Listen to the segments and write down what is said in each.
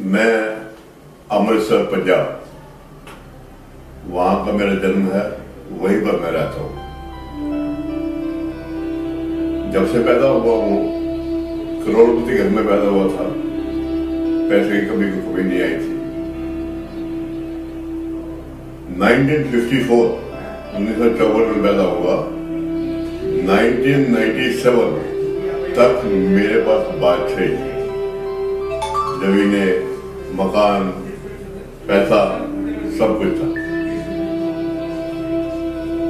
मैं अमृतसर, पंजाब। वहाँ का मेरा जन्म है, वहीं पर मैं रहता हूँ। जब से पैदा हुआ हूँ करोड़पति घर में पैदा हुआ था, पैसे की कभी कभी नहीं आई थी। 1954 उन्नीस सौ चौवन में पैदा हुआ। 1997 तक मेरे पास बादशाही थी जमीनें, मकान, पैसा, सब कुछ था।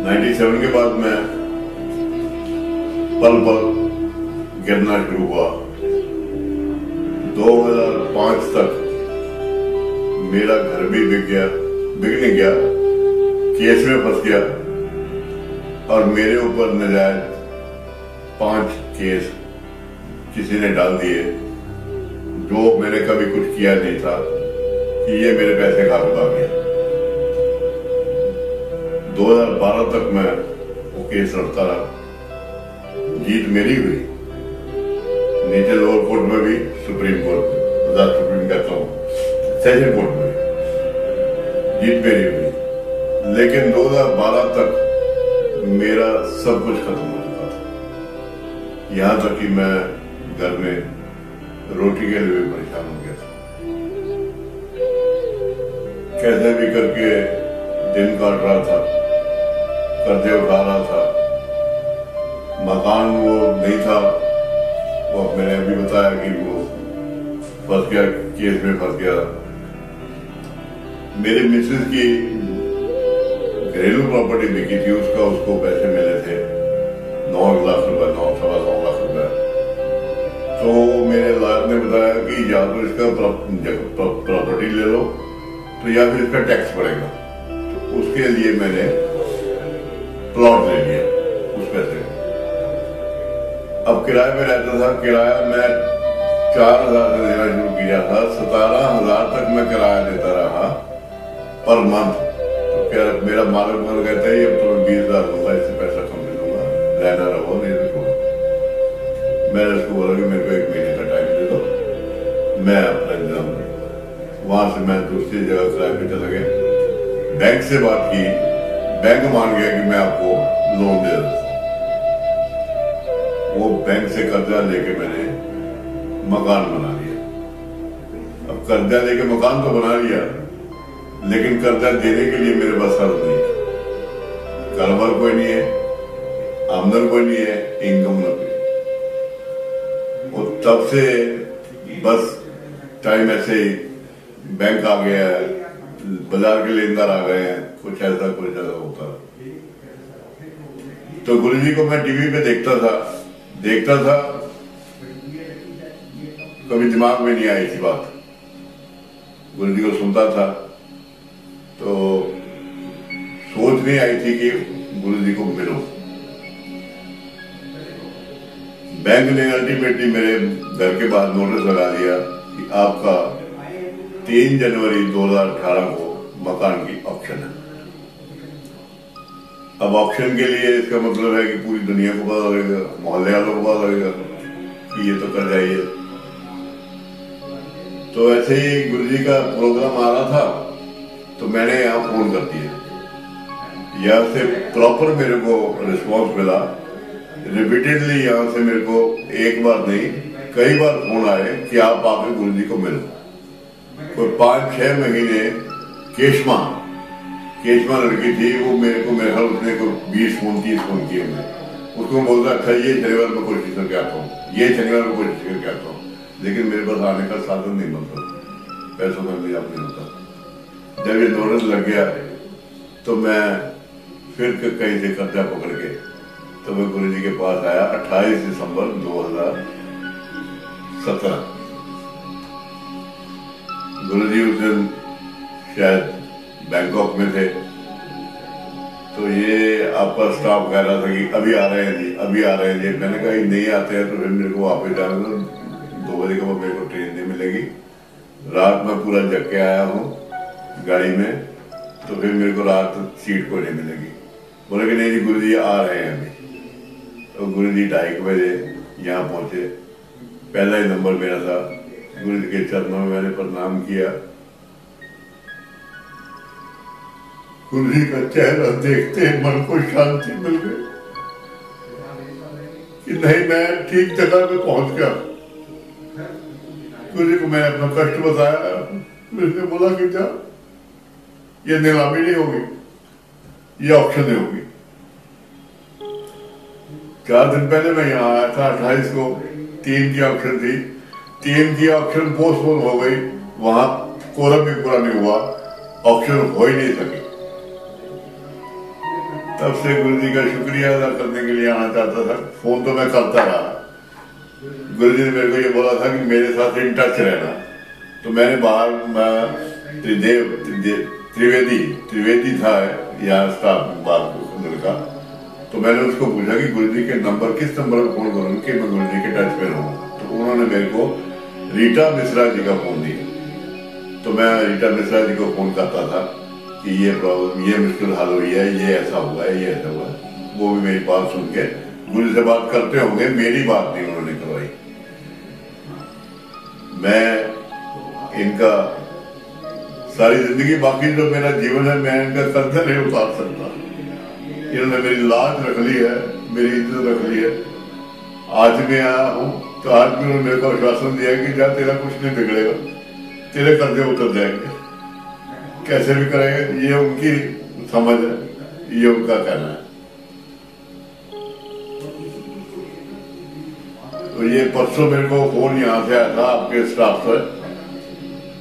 97 के बाद मैं पल पल गिरना शुरू हुआ। 2005 तक मेरा घर भी बिक गया बिकने गया, केस में फंस गया और मेरे ऊपर नजायज पाँच केस किसी ने डाल दिए। जो मैंने कभी कुछ किया नहीं था, कि ये मेरे पैसे खा खा गया 2012 तक मैं वो केस लड़ता रहा जीत मेरी हुई। नीचे लोअर कोर्ट में भी, सुप्रीम कोर्ट में। सुप्रीम कहता हूँ, सेशन कोर्ट में जीत मेरी हुई। लेकिन 2012 तक मेरा सब कुछ खत्म हो चुका था। यहाँ तक कि मैं घर में रोटी के लिए भी परेशान हो गया। था कैसे भी करके दिन काट रहा था, कर्जे उठा रहा था। मकान वो नहीं था, वो मैंने अभी बताया कि वो फंस गया, केस में फंस गया। मेरे मिसेस की घरेलू प्रॉपर्टी बिकी थी, उसका उसको पैसे मिले थे, नौ लाख रुपए। कि या तो इसका प्रॉपर्टी ले लो तो या फिर इसका टैक्स पड़ेगा। तो उसके लिए मैंने प्लॉट ले लिया उस पैसे अब किराए में रहता था, किराया मैं चार हज़ार से देना शुरू किया था, सतारह हज़ार तक मैं किराया देता रहा पर मंथ तो क्या मेरा मालिक मन कहता है अब तुम्हें बीस हज़ार दूँगा इससे पैसा कम दूँगा, रहना रहो, नहीं तो मैंने उसको बोला कि मेरे को एक महीने मैं अपना इंतज़ाम वहाँ से मैं दूसरी जगह किराए पे चला गया। बैंक से बात की। बैंक मान गया कि मैं आपको लोन दे देता वो बैंक से कर्जा लेके मैंने मकान बना लिया। अब कर्जा लेके मकान तो बना लिया, लेकिन कर्जा देने के लिए मेरे पास हर्ज नहीं कारोबार कोई नहीं है, आमदन कोई नहीं है इनकम न कोई तब से बस टाइम ऐसे ही बैंक आ गया है बाज़ार के लेनदार आ गए हैं कुछ ऐसा कुछ ऐसा होता तो गुरु जी को मैं टीवी पे देखता था देखता था। कभी दिमाग में नहीं आई थी बात। गुरु जी को सुनता था। तो सोच नहीं आई थी कि गुरु जी को मिलो। बैंक ने अल्टीमेटली मेरे घर के बाहर नोटिस लगा दिया। कि आपका तीन जनवरी 2018 को मकान की ऑप्शन है। अब ऑप्शन के लिए इसका मतलब है कि पूरी दुनिया को पता लगेगा मोहल्ले वालों को पता लगेगा कि ये तो कर जाइए तो ऐसे ही गुरु जी का प्रोग्राम आ रहा था तो मैंने यहाँ फ़ोन कर दिया। यहाँ से प्रॉपर मेरे को रिस्पांस मिला। रिपीटेडली यहाँ से मेरे को एक बार नहीं कई बार फ़ोन आए कि आप आके गुरु जी को मिलो। कोई पाँच छह महीने केशमा केशमा लड़की थी, वो मेरे को, मेरे ख्याल उसने को बीस फ़ोन, तीस फ़ोन किए हमने उसको बोलता अच्छा ये शनिवार में कोशिश करके आता हूँ। ये शनिवार में कोशिश करके आता हूँ। लेकिन मेरे पास आने का साधन नहीं बनता। पैसों का इंतज़ाम नहीं होता। जब ये नोटिस लग गया तो मैं फिर कहीं से कर्जा पकड़ के तो मैं गुरु जी के पास आया 28 दिसंबर 2017 गुरु जी उस दिन शायद बैंकॉक में थे। तो ये आपका स्टाफ कह रहा था कि अभी आ रहे हैं जी, अभी आ रहे हैं जी। मैंने कहा नहीं आते हैं तो फिर मेरे को वापस जाना दो। बजे के बाद मेरे को ट्रेन नहीं मिलेगी। रात में पूरा जग के आया हूँ गाड़ी में तो फिर मेरे को रात सीट को नहीं मिलेगी। बोले कि, नहीं जी गुरु जी आ रहे हैं अभी। तो गुरु जी ढाई बजे यहाँ पहुँचे। पहला ही नंबर मेरा था। गुरु के चरणों में मैंने प्रणाम किया। गुरु जी का चेहरा देखते मन को शांति मिल गई कि नहीं, मैं ठीक जगह पे पहुँच गया। गुरु जी को मैंने अपना कष्ट बताया। गुरु जी ने बोला कि जा, ये नीलामी नहीं होगी ये ऑप्शन नहीं होगी चार दिन पहले मैं यहाँ आया था अट्ठाईस को। तीन की ऑप्शन थी। तीन की ऑप्शन पोस्टपोन हो गई। वहाँ कोरम भी पूरा नहीं हुआ। ऑप्शन हो ही नहीं सके। तब से गुरु जी का शुक्रिया अदा करने के लिए आना चाहता था। फ़ोन तो मैं करता रहा। गुरु जी ने मेरे को ये बोला था कि मेरे साथ इन टच रहना। तो मैंने बाहर, मैं त्रिदेव त्रिवेदी त्रिवेदी था यहाँ स्टाफ बात लड़का तो मैंने उसको पूछा कि गुरु जी के नंबर, किस नंबर पर फ़ोन करूँ? कि मैं गुरु जी के टच में रहूँ। तो उन्होंने मेरे को रीटा मिश्रा जी का फ़ोन दिया। तो मैं रीटा मिश्रा जी को फ़ोन करता था कि ये प्रॉब्लम ये मुश्किल हल हुई है, ये ऐसा हुआ है, ये ऐसा हुआ है। वो भी मेरी बात सुन के गुरु से बात करते होंगे, मेरी बात नहीं उन्होंने करवाई। मैं इनका सारी ज़िंदगी बाकी जो मेरा जीवन है, मैं इनका कर्ज नहीं उतार सकता। इन्होंने मेरी लाज रख ली है, मेरी इज़्ज़त रख ली है। आज मैं आया हूँ तो आज भी उन्होंने मेरे को आश्वासन दिया कि जा, तेरा कुछ नहीं बिगड़ेगा। तेरे कर्जे उतर जाएँगे। कैसे भी करेंगे, ये उनकी समझ है, ये उनका कहना है। तो ये परसों मेरे को फ़ोन यहाँ से आया था, आपके स्टाफ से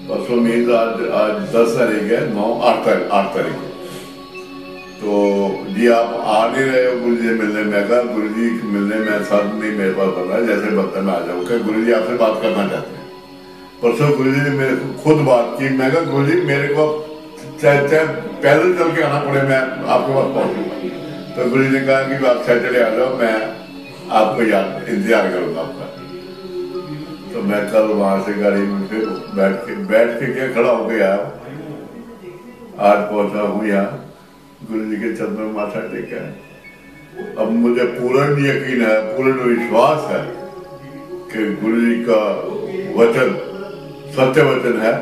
परसों मीन्स आज आज दस तारीख है, नौ, आठ तारीख आठ तारीख। तो जी आप आ नहीं रहे हो गुरु जी मिलने, में कहा गुरु जी मिलने में सब नहीं मेरे पास बन रहा जैसे बनता मैं आ जाऊँ। गुरु जी आपसे बात करना चाहते हैं। परसों गुरु जी ने मेरे खुद बात की। मैं कहा गुरु जी मेरे को चाहे चाहे पैदल चल के आना पड़े, मैं आपके पास पहुंचूँगा। तो गुरु जी ने कहा कि आप सैटरडे आ जाओ, मैं आपको याद, इंतज़ार करूँगा आपका। तो मैं कल वहाँ से गाड़ी में फिर बैठ के बैठ के क्या खड़ा हो गया आज पहुँचा हूँ यहाँ। गुरु जी के चंद्र में माथा टेका है। अब मुझे पूर्ण यकीन है, पूर्ण विश्वास है कि गुरु जी का वचन, सत्य वचन है।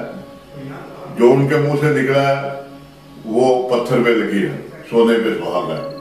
जो उनके मुँह से निकला है, वो पत्थर पे लगी है, सोने पे सुहागा है।